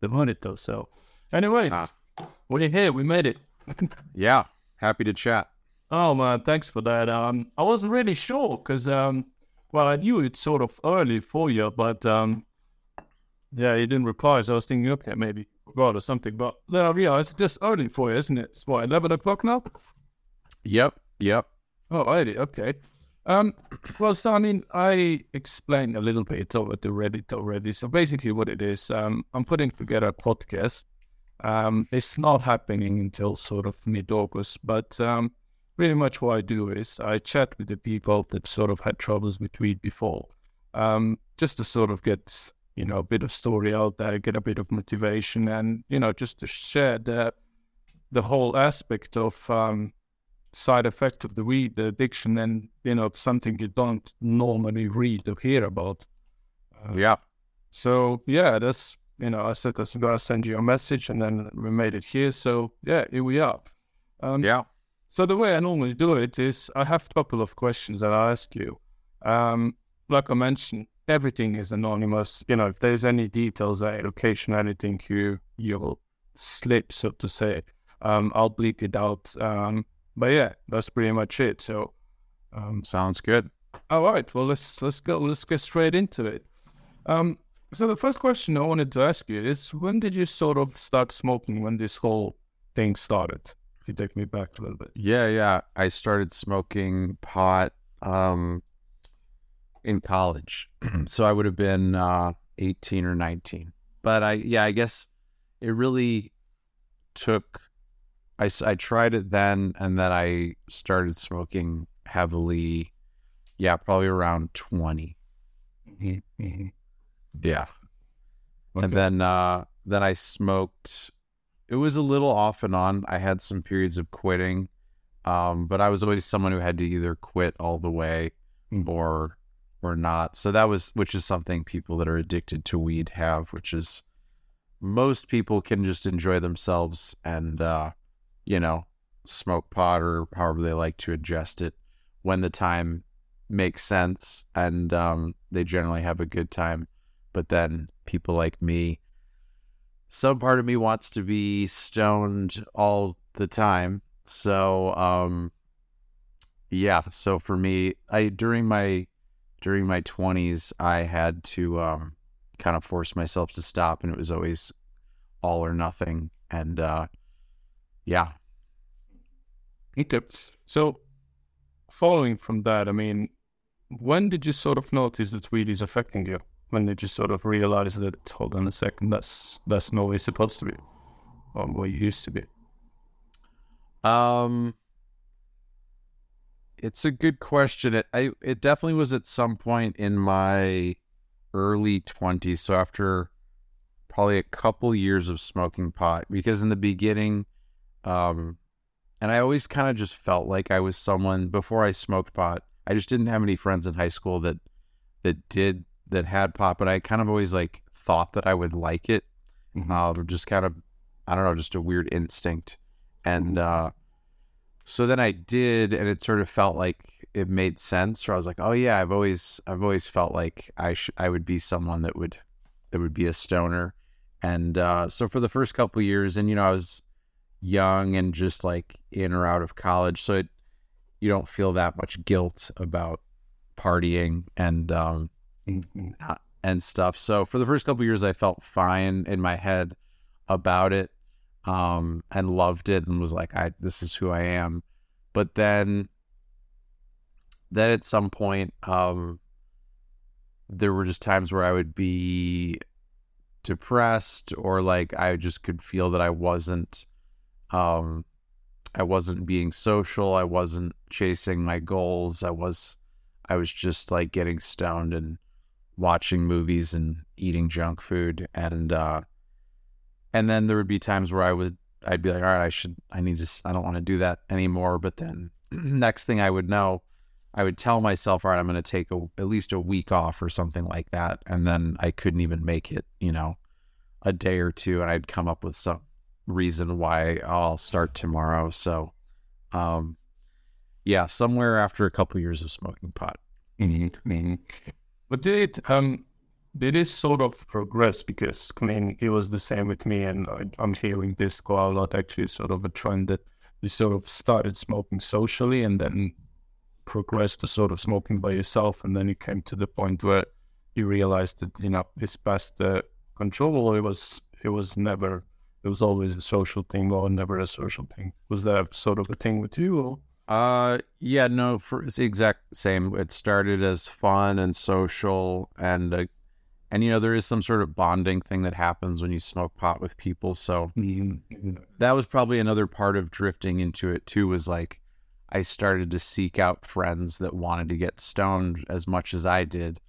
the monitor. So, anyways, Ah. we're here. We made it. Yeah, happy to chat. Oh man, thanks for that. Um, I wasn't really sure because um, well, I knew it's sort of early for you, but um, yeah, you didn't reply, so I was thinking, okay, maybe forgot or something. But no, yeah, it's just early for you, isn't it? It's what eleven o'clock now. Yep, yep. Oh, righty, okay. Um, well, so I mean, I explained a little bit over it Reddit Already, so basically, what it is, um, I'm putting together a podcast. Um, it's not happening until sort of mid-August, but um, pretty much what I do is I chat with the people that sort of had troubles with weed before, um, just to sort of get you know a bit of story out there, get a bit of motivation, and you know just to share the the whole aspect of um, side effect of the weed, the addiction, and you know something you don't normally read or hear about. Uh, Yeah. So yeah, that's you know I said I was gonna send you a message, and then we made it here. So yeah, here we are. Um, Yeah. So the way I normally do it is I have a couple of questions that I ask you. Um, like I mentioned, everything is anonymous. You know, if there's any details, uh, location, anything you you'll slip, so to say, um, I'll bleep it out. But yeah, that's pretty much it. So, um, Sounds good. all right, well let's let's go let's get straight into it. Um, so the first question I wanted to ask you is when did you sort of start smoking? When this whole thing started? If you take me back a little bit. Yeah, yeah. I started smoking pot um in college. so I would have been uh 18 or 19. But I yeah, I guess it really took I, I tried it then and then I started smoking heavily yeah, probably around 20. Yeah. Okay. And then uh then I smoked it was a little off and on. I had some periods of quitting. Um, but I was always someone who had to either quit all the way Mm. or or not. So that was which is something people that are addicted to weed have, which is most people can just enjoy themselves and uh, you know, smoke pot or however they like to ingest it when the time makes sense and um, they generally have a good time. But then people like me, some part of me wants to be stoned all the time. So um yeah, so for me, I during my during my 20s, I had to um kind of force myself to stop and it was always all or nothing and uh yeah. Okay. So, following from that, I mean, when did you sort of notice that weed is affecting you? When did you sort of realize that hold on a second, that's that's not where it's supposed to be, or where you used to be? Um, it's a good question. It I it definitely was at some point in my early twenties. So after probably a couple years of smoking pot, because in the beginning, um, and I always kind of just felt like I was someone before I smoked pot. I just didn't have any friends in high school that that did that had pot, but I kind of always like thought that I would like it. Mhm. Uh, just kind of, I don't know, just a weird instinct. And uh, so then I did, and it sort of felt like it made sense. Where I was like, oh yeah, I've always, I've always felt like I sh- I would be someone that would, that would be a stoner. And uh, so for the first couple years, and you know, I was young and just like in or out of college, so it, you don't feel that much guilt about partying and um, Mhm. and stuff. So for the first couple years, I felt fine in my head about it, um, and loved it, and was like, "I this is who I am." But then, then at some point, um, there were just times where I would be depressed, or like I just could feel that I wasn't, um, I wasn't being social. I wasn't chasing my goals. I was, I was just like getting stoned and watching movies and eating junk food and uh and then there would be times where I would I'd be like all right I should I need to I don't want to do that anymore but then next thing I would know I would tell myself all right I'm going to take a, at least a week off or something like that and then I couldn't even make it you know a day or two and I'd come up with some reason why I'll start tomorrow so um yeah somewhere after a couple years of smoking pot Mhm. But did um did it sort of progress? Because I mean, it was the same with me, and I'm hearing this quite a lot. Actually, sort of a trend that you sort of started smoking socially, and then progressed to sort of smoking by yourself, and then you came to the point where you realized that you know it's past uh, control, or it was it was never it was always a social thing or never a social thing. Was that sort of a thing with you? Or? Uh, yeah, no, for it's the exact same. It started as fun and social, and uh, and you know there is some sort of bonding thing that happens when you smoke pot with people. So Mm-hmm. that was probably another part of drifting into it too. Was like I started to seek out friends that wanted to get stoned as much as I did,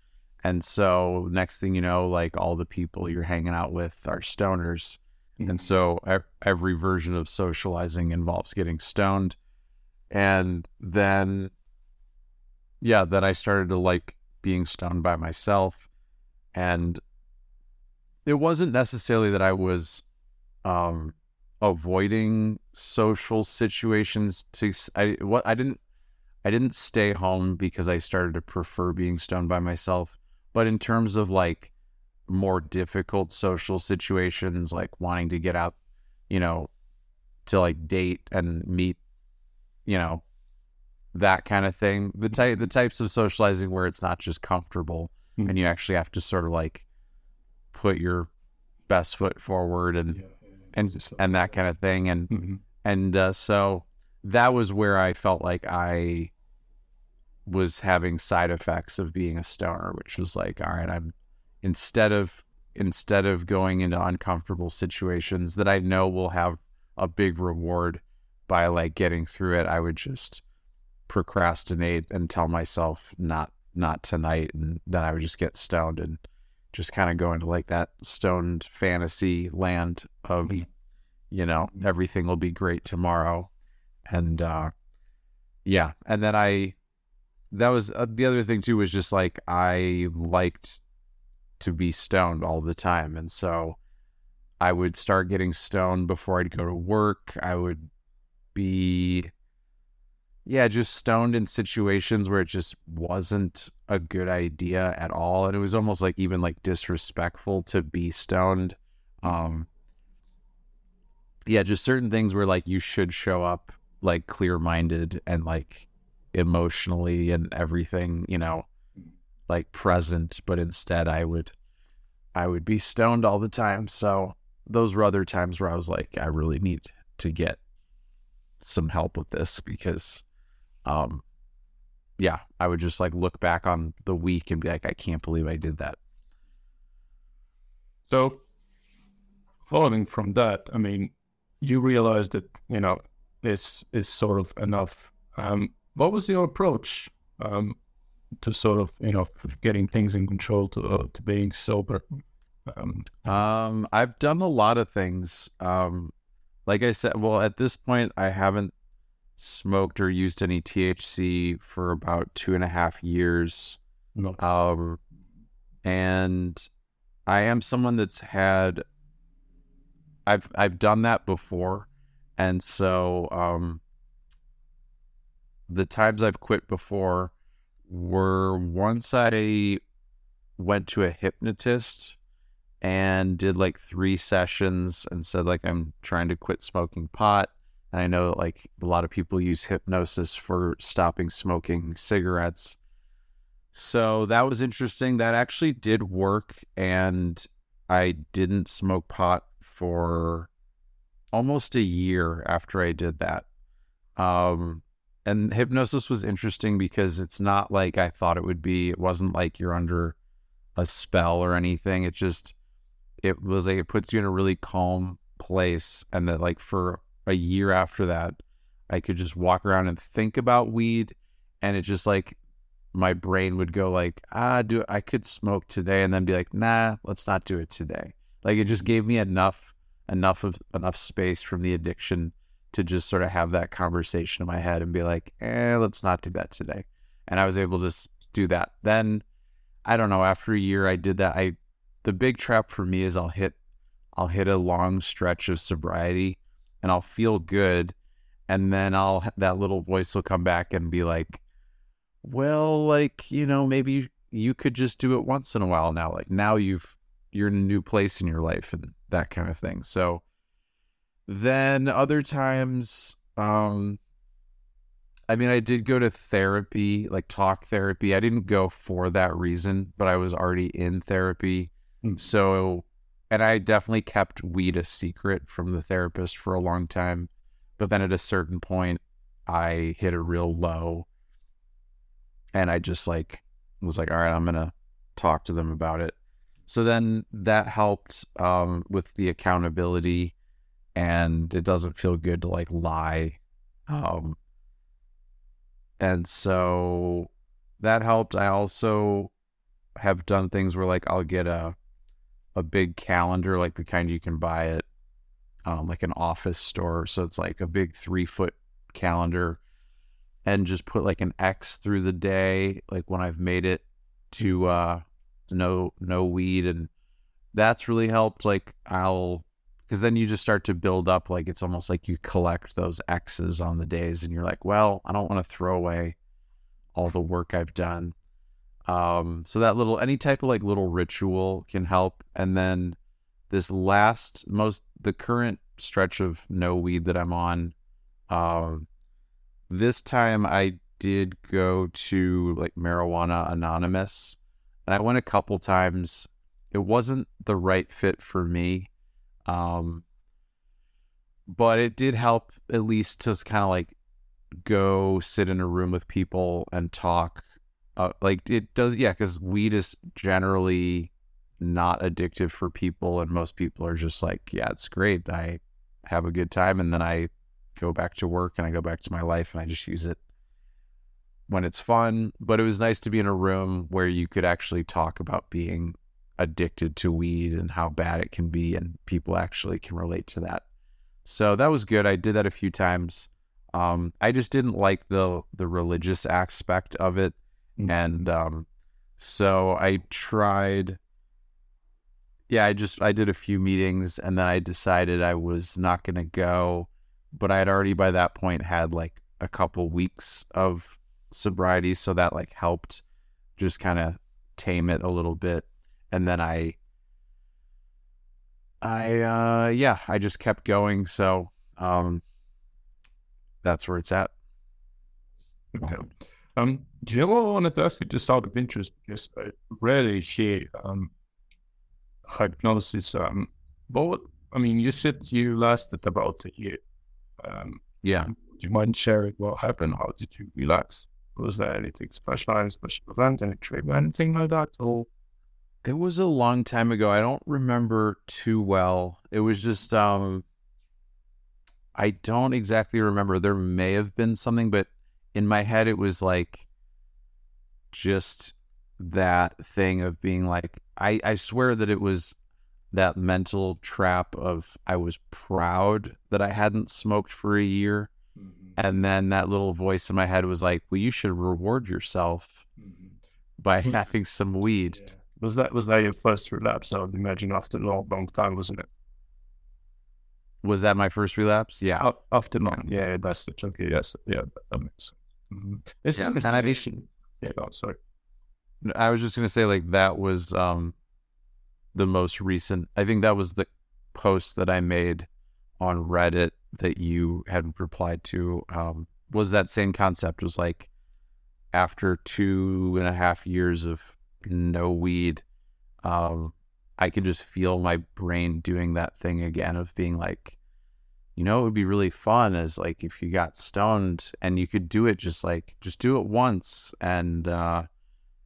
and so next thing you know, like all the people you're hanging out with are stoners. And so every version of socializing involves getting stoned. And then, yeah, then I started to like being stoned by myself. And it wasn't necessarily that I was um, avoiding social situations to, I, what, I didn't, I didn't stay home because I started to prefer being stoned by myself. But in terms of like, more difficult social situations like wanting to get out you know to like date and meet you know that kind of thing the type the types of socializing where it's not just comfortable Mhm. and you actually have to sort of like put your best foot forward and Yeah, and and that kind of thing and Mhm. and uh, so that was where I felt like I was having side effects of being a stoner, which was like, all right, I'm instead of instead of going into uncomfortable situations that I know will have a big reward by like getting through it, I would just procrastinate and tell myself not not tonight and then I would just get stoned and just kind of go into like that stoned fantasy land of you know everything will be great tomorrow. And uh yeah. And then i that was uh, the other thing too was just like i liked to be stoned all the time. And so i would start getting stoned before i'd go to work. I would be yeah just stoned in situations where it just wasn't a good idea at all. And it was almost like even like disrespectful to be stoned. Um yeah, just certain things where like you should show up like clear minded and like emotionally and everything, you know, like present, but instead I would I would be stoned all the time. So those were other times where I was like, I really need to get some help with this because um yeah, I would just like look back on the week and be like, I can't believe I did that. So, following from that, I mean, you realized that you know this is sort of enough. Um, what was your approach um, to sort of you know getting things in control to uh, to being sober? Um, Um, I've done a lot of things. Um, like I said, well, at this point, I haven't smoked or used any THC for about two and a half years. no. Um, and I am someone that's had. I've I've done that before, and so um, the times I've quit before were once I went to a hypnotist and did like three sessions and said like I'm trying to quit smoking pot. And I know like a lot of people use hypnosis for stopping smoking cigarettes. So that was interesting. That actually did work and I didn't smoke pot for almost a year after I did that. Um and hypnosis was interesting because it's not like I thought it would be. It wasn't like you're under a spell or anything. It just it was like it puts you in a really calm place and that like for a year after that I could just walk around and think about weed and it just like my brain would go like ah do I could smoke today and then be like nah let's not do it today like it just gave me enough enough of enough space from the addiction to just sort of have that conversation in my head and be like eh let's not do that today and I was able to do that then I don't know after a year I did that I the big trap for me is I'll hit I'll hit a long stretch of sobriety and I'll feel good and then I'll that little voice will come back and be like well like you know maybe you could just do it once in a while now. Like now you've you're in a new place in your life and that kind of thing. So then other times, um, I mean, I did go to therapy, like talk therapy. I didn't go for that reason, but I was already in therapy. Mm. So, and I definitely kept weed a secret from the therapist for a long time. But then at a certain point, I hit a real low and I just like was like, all right, I'm going to talk to them about it. So then that helped um, with the accountability and it doesn't feel good to like lie. Um, and so that helped. I also have done things where like I'll get a a big calendar, like the kind you can buy at um, like an office store. So it's like a big three foot calendar, and just put like an X through the day, like when I've made it to uh, no no weed, and that's really helped. Like I'll because then you just start to build up like it's almost like you collect those x's on the days and you're like well i don't want to throw away all the work i've done. Um so that little any type of like little ritual can help. And then this last most the current stretch of no weed that i'm on um this time i did go to like marijuana anonymous and i went a couple times. It wasn't the right fit for me um, but it did help at least to kind of like go sit in a room with people and talk. Uh, like it does, yeah, because weed is generally not addictive for people, and most people are just like, yeah, it's great. I have a good time, and then I go back to work and I go back to my life, and I just use it when it's fun. But it was nice to be in a room where you could actually talk about being addicted to weed and how bad it can be, and people actually can relate to that. So that was good. I did that a few times. Um, I just didn't like the the religious aspect of it, mm-hmm. and um, so I tried. Yeah, I just I did a few meetings, and then I decided I was not going to go. But I had already by that point had like a couple weeks of sobriety, so that like helped just kind of tame it a little bit and then I I uh yeah, I just kept going so um that's where it's at. Okay. Um do you know what I wanted to ask you just out of interest because I rarely hear um hypnosis um but what I mean you said you lasted about a year. Um yeah. Do you mind sharing what happened? How did you relax? Was there anything special, any special event, any treatment, anything like that? Or it was a long time ago. I don't remember too well. It was just um I don't exactly remember. There may have been something, but in my head it was like just that thing of being like I, I swear that it was that mental trap of I was proud that I hadn't smoked for a year. Mm-hmm. And then that little voice in my head was like, Well, you should reward yourself mm-hmm. by having some weed. Yeah. Was that was that your first relapse? I would imagine after a long, long time, wasn't it? Was that my first relapse? Yeah. after long, yeah, yeah that's the chunky. Yes, yeah, that makes sense. Mm-hmm. It's yeah, kind of Yeah, oh, sorry. I was just gonna say like that was um the most recent. I think that was the post that I made on Reddit that you had replied to. Um, was that same concept? Was like after two and a half years of no weed, um, I could just feel my brain doing that thing again of being like, you know, it would be really fun as like if you got stoned and you could do it just like just do it once and uh,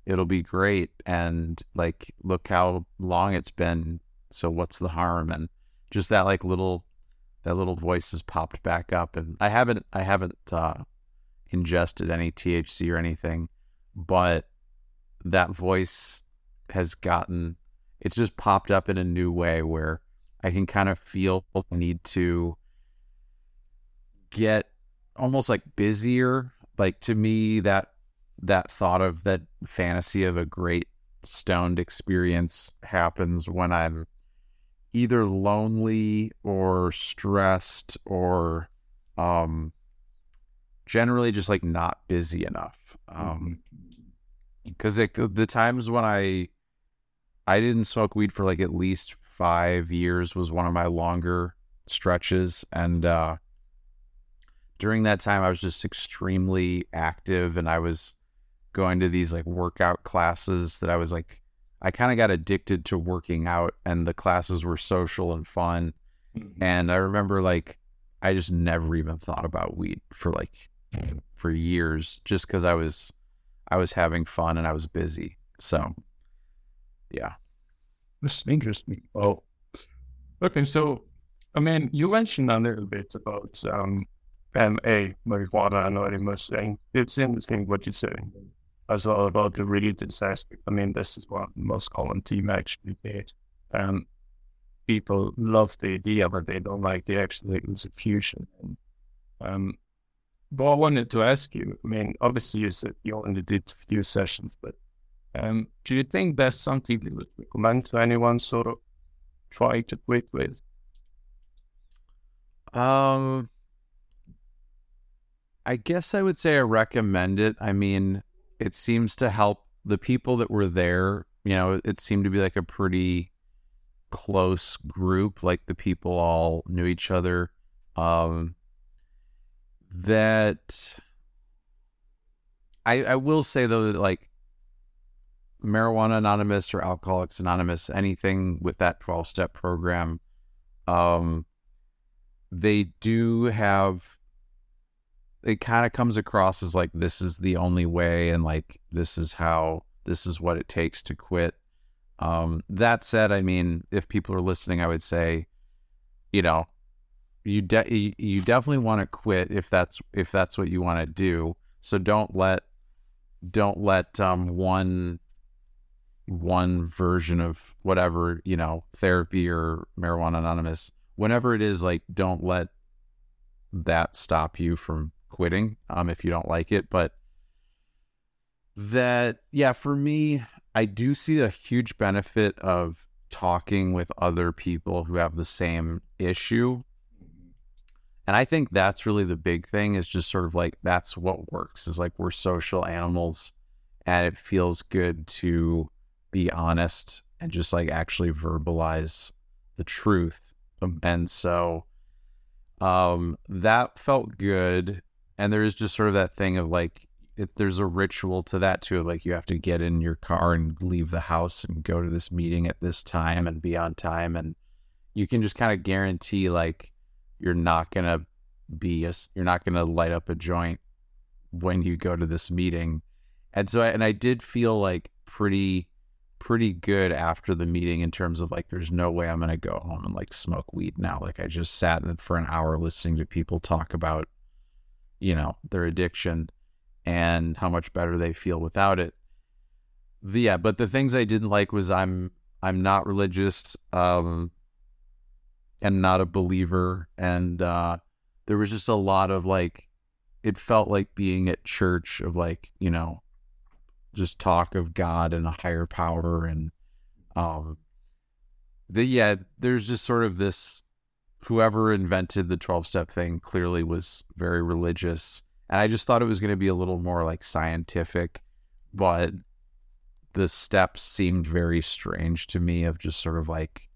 it'll be great. And like, look how long it's been. So what's the harm? And just that like little that little voice has popped back up. And I haven't I haven't uh, ingested any THC or anything, but that voice has gotten it's just popped up in a new way where I can kind of feel need to get almost like busier. Like to me, that that thought of that fantasy of a great stoned experience happens when I'm either lonely or stressed or um generally just like not busy enough. Um because the times when I I didn't smoke weed for like at least five years was one of my longer stretches, and uh, during that time I was just extremely active, and I was going to these like workout classes that I was like I kind of got addicted to working out, and the classes were social and fun, mm-hmm. and I remember like I just never even thought about weed for like for years, just because I was I was having fun and I was busy. So, yeah. This interesting. Oh, okay. So, I mean, you mentioned a little bit about um, MA, marijuana anonymous, and it's interesting what you're saying as well about the religious aspect. I mean, this is what most common team actually did. Um, people love the idea, but they don't like the actual execution. Um, but I wanted to ask you, I mean, obviously you said you only did a few sessions, but um, do you think that's something you would recommend to anyone sort of trying to quit with? Um, I guess I would say I recommend it. I mean, it seems to help the people that were there. You know, it seemed to be like a pretty close group. Like the people all knew each other. Um, that I I will say though that like marijuana anonymous or alcoholics anonymous anything with that 12 step program um they do have it kind of comes across as like this is the only way and like this is how this is what it takes to quit. Um that said i mean if people are listening i would say you know you de- you definitely want to quit if that's if that's what you want to do. So don't let don't let um one one version of whatever you know therapy or marijuana anonymous whenever it is like don't let that stop you from quitting um if you don't like it but that yeah for me i do see a huge benefit of talking with other people who have the same issue and I think that's really the big thing is just sort of like that's what works is like we're social animals and it feels good to be honest and just like actually verbalize the truth. Um, and so um that felt good and there is just sort of that thing of like if there's a ritual to that too like you have to get in your car and leave the house and go to this meeting at this time and be on time and you can just kind of guarantee like you're not going to be a, you're not going to light up a joint when you go to this meeting. And so, I, and I did feel like pretty, pretty good after the meeting in terms of like, there's no way I'm going to go home and like smoke weed now. Like I just sat in for an hour listening to people talk about, you know, their addiction and how much better they feel without it. The, yeah, but the things I didn't like was I'm, I'm not religious. Um, and not a believer and uh there was just a lot of like it felt like being at church of like you know just talk of god and a higher power and um the yeah there's just sort of this whoever invented the 12 step thing clearly was very religious and i just thought it was going to be a little more like scientific but the steps seemed very strange to me of just sort of like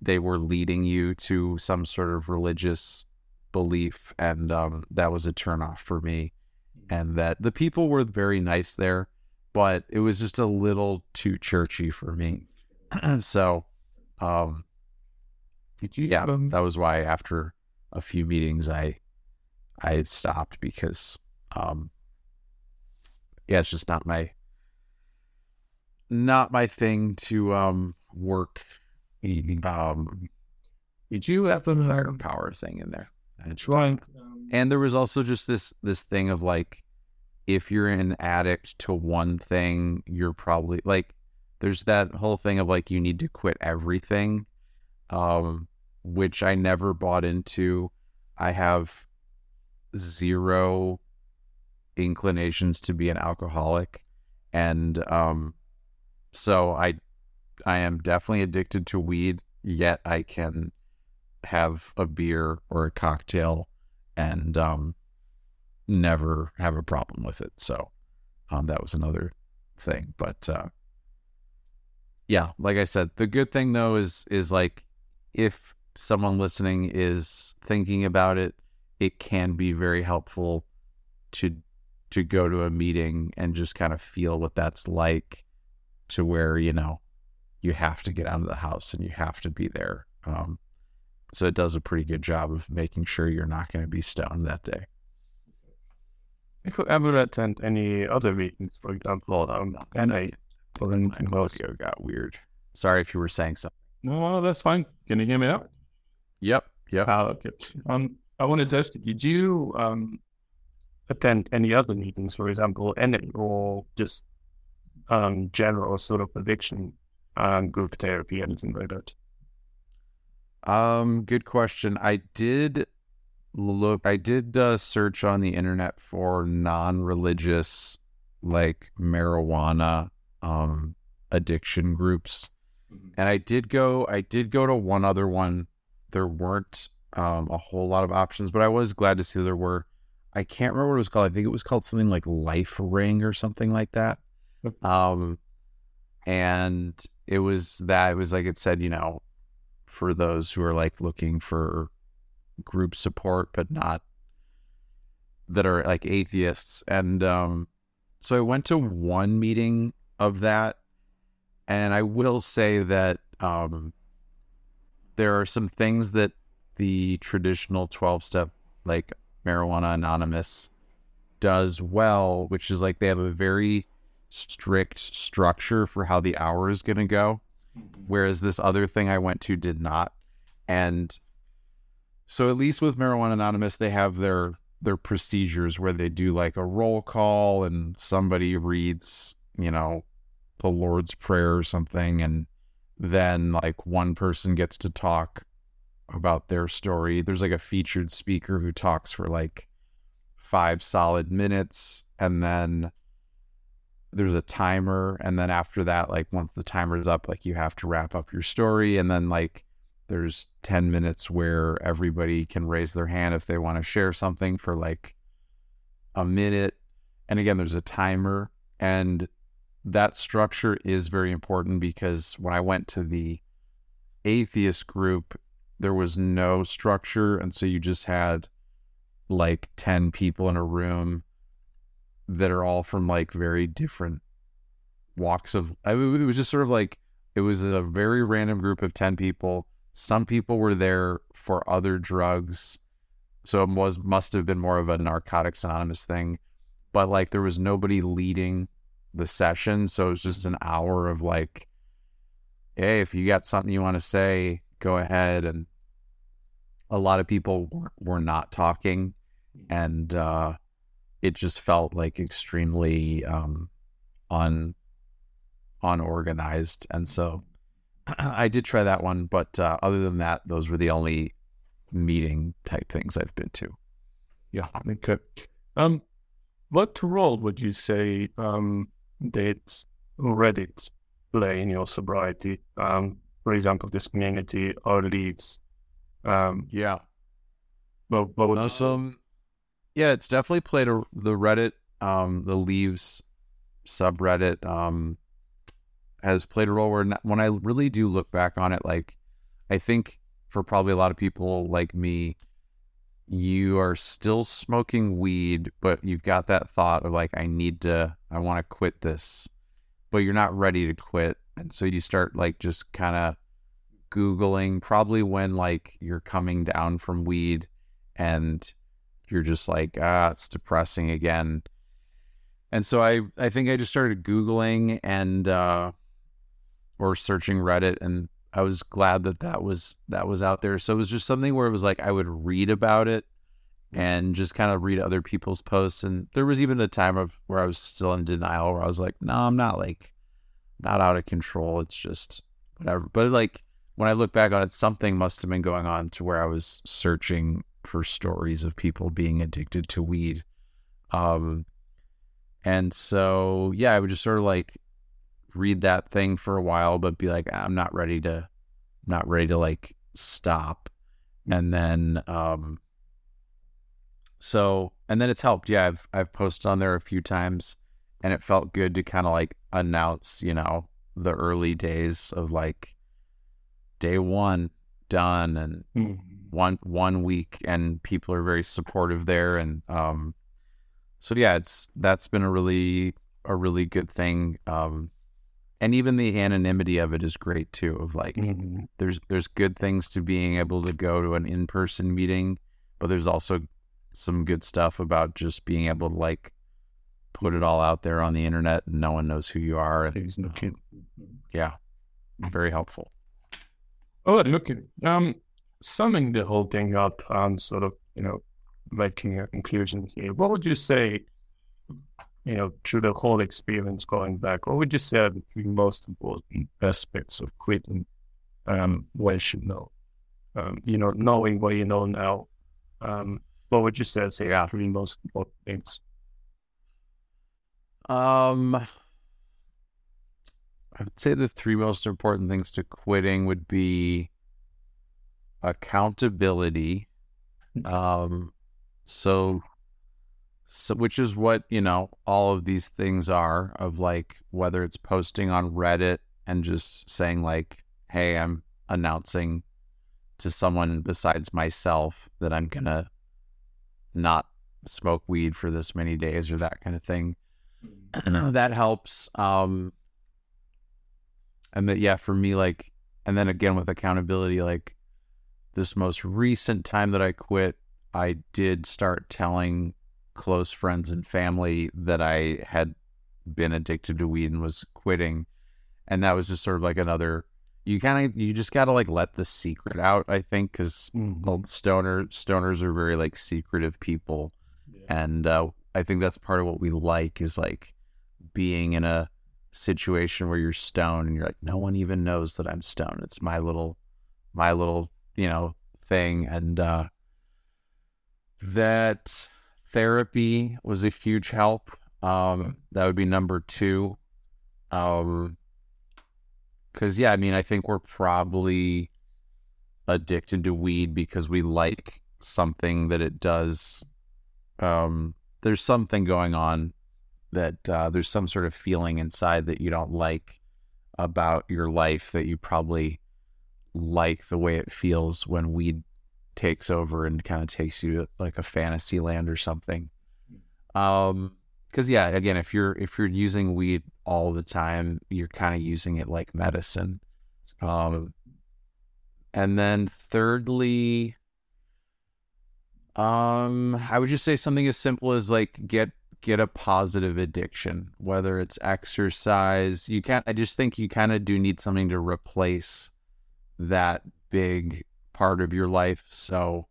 they were leading you to some sort of religious belief and um, that was a turnoff for me mm. and that the people were very nice there but it was just a little too churchy for me so um yeah that was why after a few meetings i i had stopped because um yeah it's just not my not my thing to um work um, did you have a higher power thing in there? That's right. And there was also just this this thing of like, if you're an addict to one thing, you're probably like, there's that whole thing of like you need to quit everything, um, which I never bought into. I have zero inclinations to be an alcoholic, and um, so I I am definitely addicted to weed, yet I can have a beer or a cocktail and um, never have a problem with it. So um, that was another thing. But uh, yeah, like I said, the good thing though is is like if someone listening is thinking about it, it can be very helpful to to go to a meeting and just kind of feel what that's like to where you know you have to get out of the house and you have to be there. Um, so it does a pretty good job of making sure you're not going to be stoned that day. If you ever attend any other meetings for example um, and I or anything else got weird. Sorry if you were saying something. No that's fine. Can you hear me now? Yep yep. Uh, okay. um, I wanted to ask you, did you um, attend any other meetings, for example, any or just um, general sort of addiction um, group therapy, anything like that? Um, good question. I did look. I did uh, search on the internet for non-religious, like marijuana, um, addiction groups, mm-hmm. and I did go. I did go to one other one. There weren't um, a whole lot of options, but I was glad to see there were I can't remember what it was called. I think it was called something like LifeRing or something like that. Um, and it was that it was like it said, you know, for those who are like looking for group support, but not that are like atheists. And um, so I went to one meeting of that, and I will say that um, there are some things that the traditional twelve step like Marijuana Anonymous does well, which is like they have a very strict structure for how the hour is going to go, mm-hmm. whereas this other thing I went to did not. And so at least with Marijuana Anonymous, they have their their procedures where they do like a roll call and somebody reads, you know, the Lord's Prayer or something, and then like one person gets to talk about their story. There's like a featured speaker who talks for like five solid minutes and then there's a timer and then after that like once the timer's up like you have to wrap up your story and then like there's 10 minutes where everybody can raise their hand if they want to share something for like a minute. And again there's a timer and that structure is very important because when I went to the atheist group there was no structure and so you just had like 10 people in a room that are all from like very different walks of I mean, it was just sort of like it was a very random group of 10 people. Some people were there for other drugs. So it was must have been more of a narcotics anonymous thing. But like there was nobody leading the session. So it was just an hour of like hey if you got something you want to say go ahead. And a lot of people were, not talking. And uh, it just felt like extremely um, un unorganized and so i did try that one but uh, other than that those were the only meeting type things i've been to yeah okay um what role would you say um did reddit play in your sobriety um for example this community r/leaves. um, yeah. But but with some, yeah, it's definitely played a, the Reddit, um, the Leaves subreddit, um, has played a role where when I really do look back on it, like I think for probably a lot of people like me, you are still smoking weed, but you've got that thought of like, I need to, I want to quit this, but you're not ready to quit. And so you start like just kind of Googling probably when like you're coming down from weed and you're just like, ah, it's depressing again. And so I, I think I just started Googling and, uh, or searching Reddit and I was glad that that was, that was out there. So it was just something where it was like, I would read about it and just kind of read other people's posts. And there was even a time of where I was still in denial where I was like, no, I'm not like, not out of control. It's just whatever. But like, when I look back on it, something must have been going on to where I was searching for stories of people being addicted to weed. Um, and so, yeah, I would just sort of like read that thing for a while, but be like, I'm not ready to, I'm not ready to like stop. And then, um, so, and then it's helped. Yeah, I've, I've posted on there a few times and it felt good to kind of like announce, you know, the early days of like day one done and Mhm. one one week and people are very supportive there and um so yeah it's that's been a really a really good thing um and even the anonymity of it is great too of like Mhm. there's there's good things to being able to go to an in-person meeting but there's also some good stuff about just being able to like put it all out there on the internet and no one knows who you are and looking. yeah very helpful Oh, look, um, summing the whole thing up and sort of, you know, making a conclusion here, what would you say, you know, through the whole experience going back, what would you say are the three most important aspects of quitting um, you should know? Um, you know, knowing what you know now, um, what would you say are the three most important things? Um, I would say the three most important things to quitting would be accountability. Um, so, so which is what you know all of these things are of like whether it's posting on Reddit and just saying like, "Hey, I'm announcing to someone besides myself that I'm gonna not smoke weed for this many days or that kind of thing." that helps. Um, and that, yeah, for me, like, and then again with accountability, like this most recent time that I quit, I did start telling close friends and family that I had been addicted to weed and was quitting. And that was just sort of like another, you kind of, you just got to like let the secret out, I think, because Mhm. stoner stoners are very like secretive people and uh, I think that's part of what we like is like being in a situation where you're stoned and you're like, no one even knows that I'm stoned. It's my little, my little, you know, thing. And uh, that therapy was a huge help. Um, that would be number two. Um, because yeah, I mean, I think we're probably addicted to weed because we like something that it does um, there's something going on that uh, there's some sort of feeling inside that you don't like about your life that you probably like the way it feels when weed takes over and kind of takes you to like a fantasy land or something. Um, because yeah, again, if you're if you're using weed all the time, you're kind of using it like medicine. Um, and then thirdly, um, I would just say something as simple as like get get a positive addiction, whether it's exercise. You can't. I just think you kind of do need something to replace that big part of your life. So,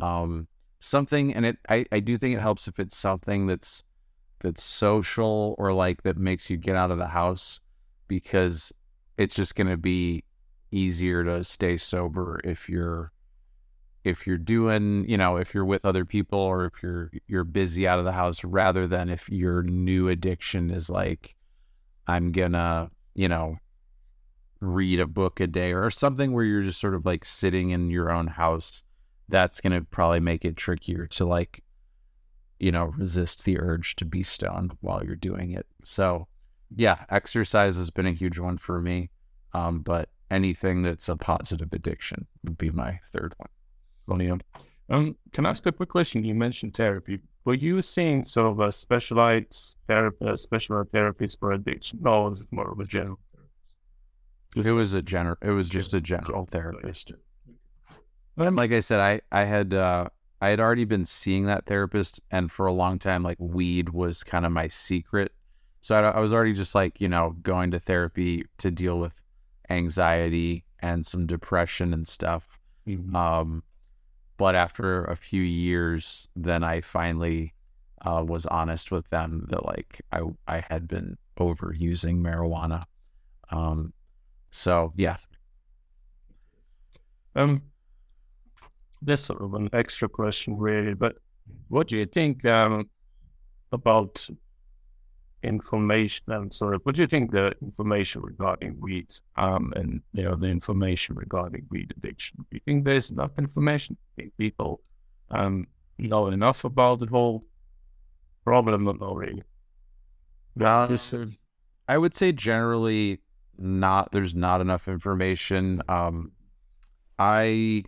um, something, and it. I I do think it helps if it's something that's that's social or like that makes you get out of the house because it's just going to be easier to stay sober if you're if you're doing, you know, if you're with other people or if you're you're busy out of the house rather than if your new addiction is like I'm going to, you know, read a book a day or something where you're just sort of like sitting in your own house, that's going to probably make it trickier to like you know, resist the urge to be stoned while you're doing it. So, yeah, exercise has been a huge one for me. Um, but anything that's a positive addiction would be my third one. Um, can I ask a quick question? You mentioned therapy. Were you seeing sort of a specialized therapist, specialized therapies for addiction, or was it more of a general therapist? It was a general. It was just a general therapist. Like I said, I I had uh, I had already been seeing that therapist, and for a long time, like weed was kind of my secret. So I, I was already just like you know going to therapy to deal with anxiety and some depression and stuff. Mhm. Um, but after a few years, then I finally uh, was honest with them that like I I had been overusing marijuana. Um, so yeah, Um, this sort of an extra question, really. But what do you think um, about information? And sort of, what do you think the information regarding weed, um, and you know, the information regarding weed addiction? Do you think there's enough information? Do think people um know enough about the whole problem not really? Uh, I would say generally not there's not enough information. Um I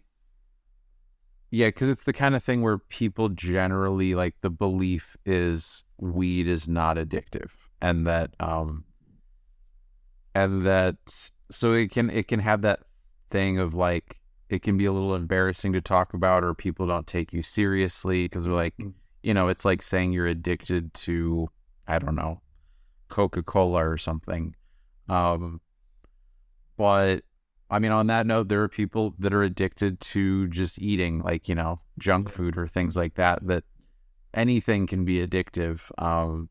yeah, because it's the kind of thing where people generally like the belief is weed is not addictive and that um and that so it can it can have that thing of like it can be a little embarrassing to talk about or people don't take you seriously because they're like Mm. you know it's like saying you're addicted to i don't know coca-cola or something um but i mean on that note there are people that are addicted to just eating like you know junk food or things like that that anything can be addictive um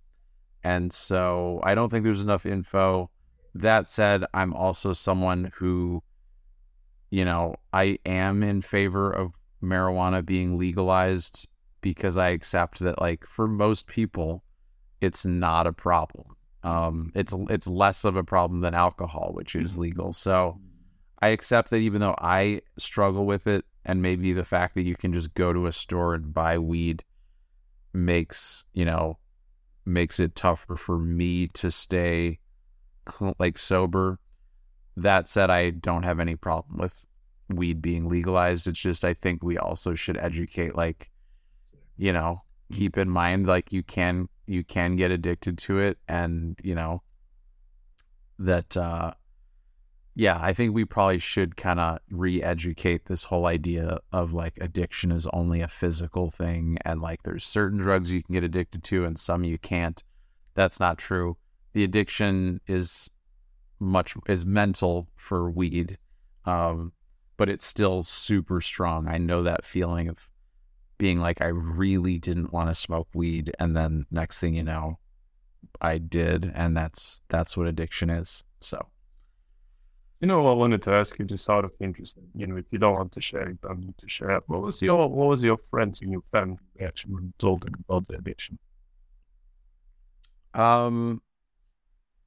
and so i don't think there's enough info that said i'm also someone who you know, I am in favor of marijuana being legalized because I accept that like for most people it's not a problem. Um it's it's less of a problem than alcohol, which is legal. So I accept that even though I struggle with it and maybe the fact that you can just go to a store and buy weed makes, you know, makes it tougher for me to stay like sober that said, I don't have any problem with weed being legalized. It's just I think we also should educate, like, you know, keep in mind like you can you can get addicted to it, and you know that. uh yeah, I think we probably should kind of re-educate this whole idea of like addiction is only a physical thing, and like there's certain drugs you can get addicted to, and some you can't. That's not true. The addiction is much is mental for weed um but it's still super strong i know that feeling of being like i really didn't want to smoke weed and then next thing you know i did and that's that's what addiction is so You know, I wanted to ask you just out of interest. You know, if you don't want to share, you don't need to share. What was your What was your friends and your family reaction when you told them about the addiction? um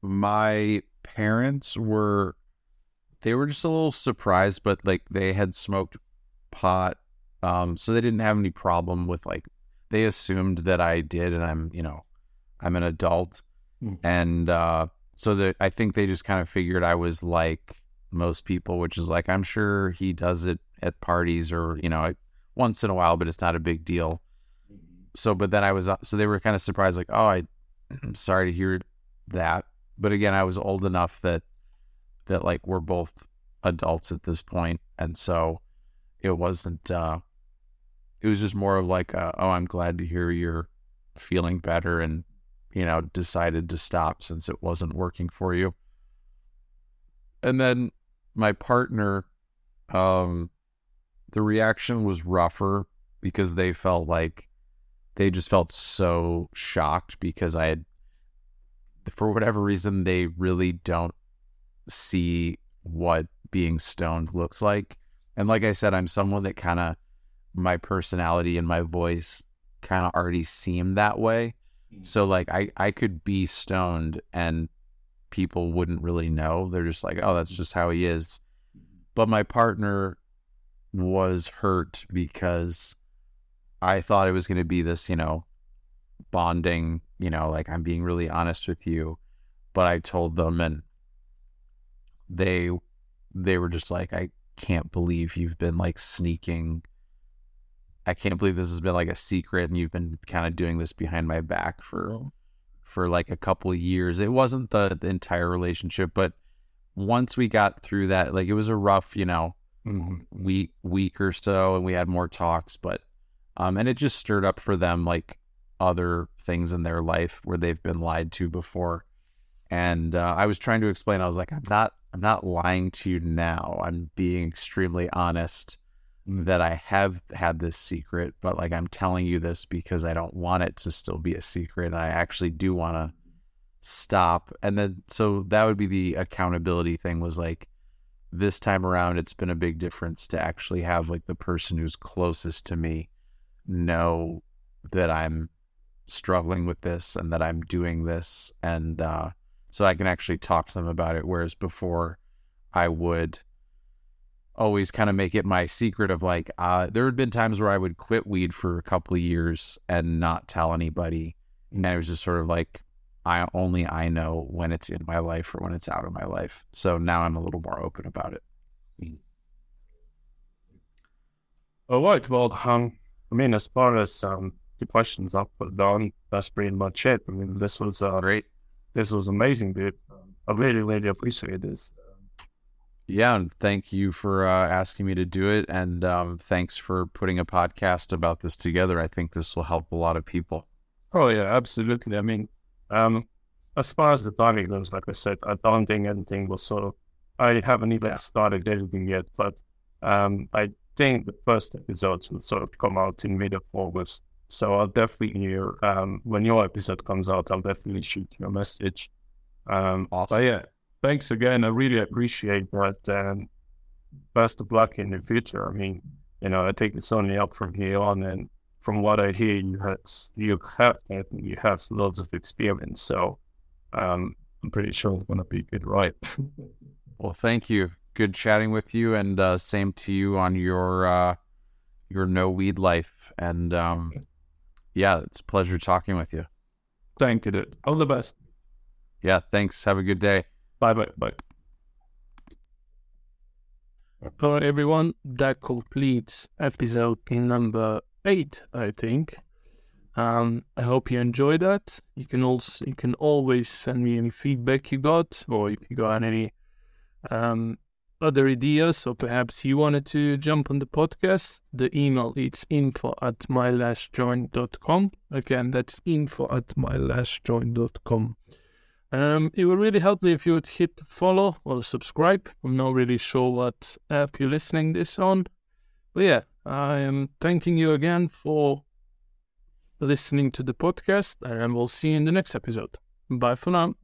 my parents were they were just a little surprised but like they had smoked pot um so they didn't have any problem with like they assumed that I did and I'm you know I'm an adult Mhm. and uh so that I think they just kind of figured I was like most people which is like I'm sure he does it at parties or you know like, once in a while but it's not a big deal. So but then I was uh, so they were kind of surprised like oh I I'm sorry to hear that. But again I was old enough that that like we're both adults at this point and so it wasn't uh it was just more of like a, oh I'm glad to hear you're feeling better and you know decided to stop since it wasn't working for you. And then my partner um the reaction was rougher because they felt like they just felt so shocked because I had for whatever reason they really don't see what being stoned looks like. And like I said, I'm someone that kind of my personality and my voice kind of already seem that way. So like I I could be stoned and people wouldn't really know. They're just like, "Oh, that's mm-hmm. just how he is." But my partner was hurt because I thought it was going to be this, you know, bonding, you know, like I'm being really honest with you. But I told them and they they were just like, I can't believe you've been like sneaking I can't believe this has been like a secret and you've been kind of doing this behind my back for for like a couple of years. It wasn't the, the entire relationship, but once we got through that, like it was a rough, you know, Mhm. week week or so and we had more talks but um and it just stirred up for them like other things in their life where they've been lied to before and uh, i was trying to explain i was like i'm not i'm not lying to you now i'm being extremely honest that i have had this secret but like i'm telling you this because i don't want it to still be a secret and i actually do want to stop. And then so that would be the accountability thing was like this time around it's been a big difference to actually have like the person who's closest to me know that I'm struggling with this and that I'm doing this and uh so I can actually talk to them about it whereas before I would always kind of make it my secret of like uh there had been times where I would quit weed for a couple of years and not tell anybody and it was just sort of like I only I know when it's in my life or when it's out of my life. So now I'm a little more open about it. All right. Well, um, I mean, as far as um, the questions I put down, that's pretty much it. I mean, this was uh, Great. this was amazing, dude. Um, I really, really appreciate this. Yeah, and thank you for uh, asking me to do it, and um, thanks for putting a podcast about this together. I think this will help a lot of people. Oh yeah, absolutely. I mean, um, as far as the timing goes, like I said, I don't think anything will sort of. I haven't even Yeah. started editing yet, but um, I think the first episodes will sort of come out in mid of August. So I'll definitely hear um, when your episode comes out. I'll definitely shoot you a message. Um, Awesome. But yeah, thanks again. I really appreciate that. And best of luck in the future. I mean, you know, I think it's only up from here on. And from what I hear, you have you have you have lots of experience. So um, I'm pretty sure it's going to be good, right? Well, thank you. Good chatting with you, and uh, same to you on your uh, your no weed life. And um, yeah, it's a pleasure talking with you. Thank you, dude. All the best. Yeah, thanks. Have a good day. Bye bye. Bye. All right, everyone. That completes episode number eight, I think. Um, I hope you enjoyed that. You can also you can always send me any feedback you got, or if you got any um, other ideas, or perhaps you wanted to jump on the podcast. The email is info at mylastjoint.com. Again, that's info at mylastjoint.com. Um, it would really help me if you would hit follow or subscribe. I'm not really sure what app you're listening this on. But yeah, I am thanking you again for listening to the podcast and we'll see you in the next episode. Bye for now.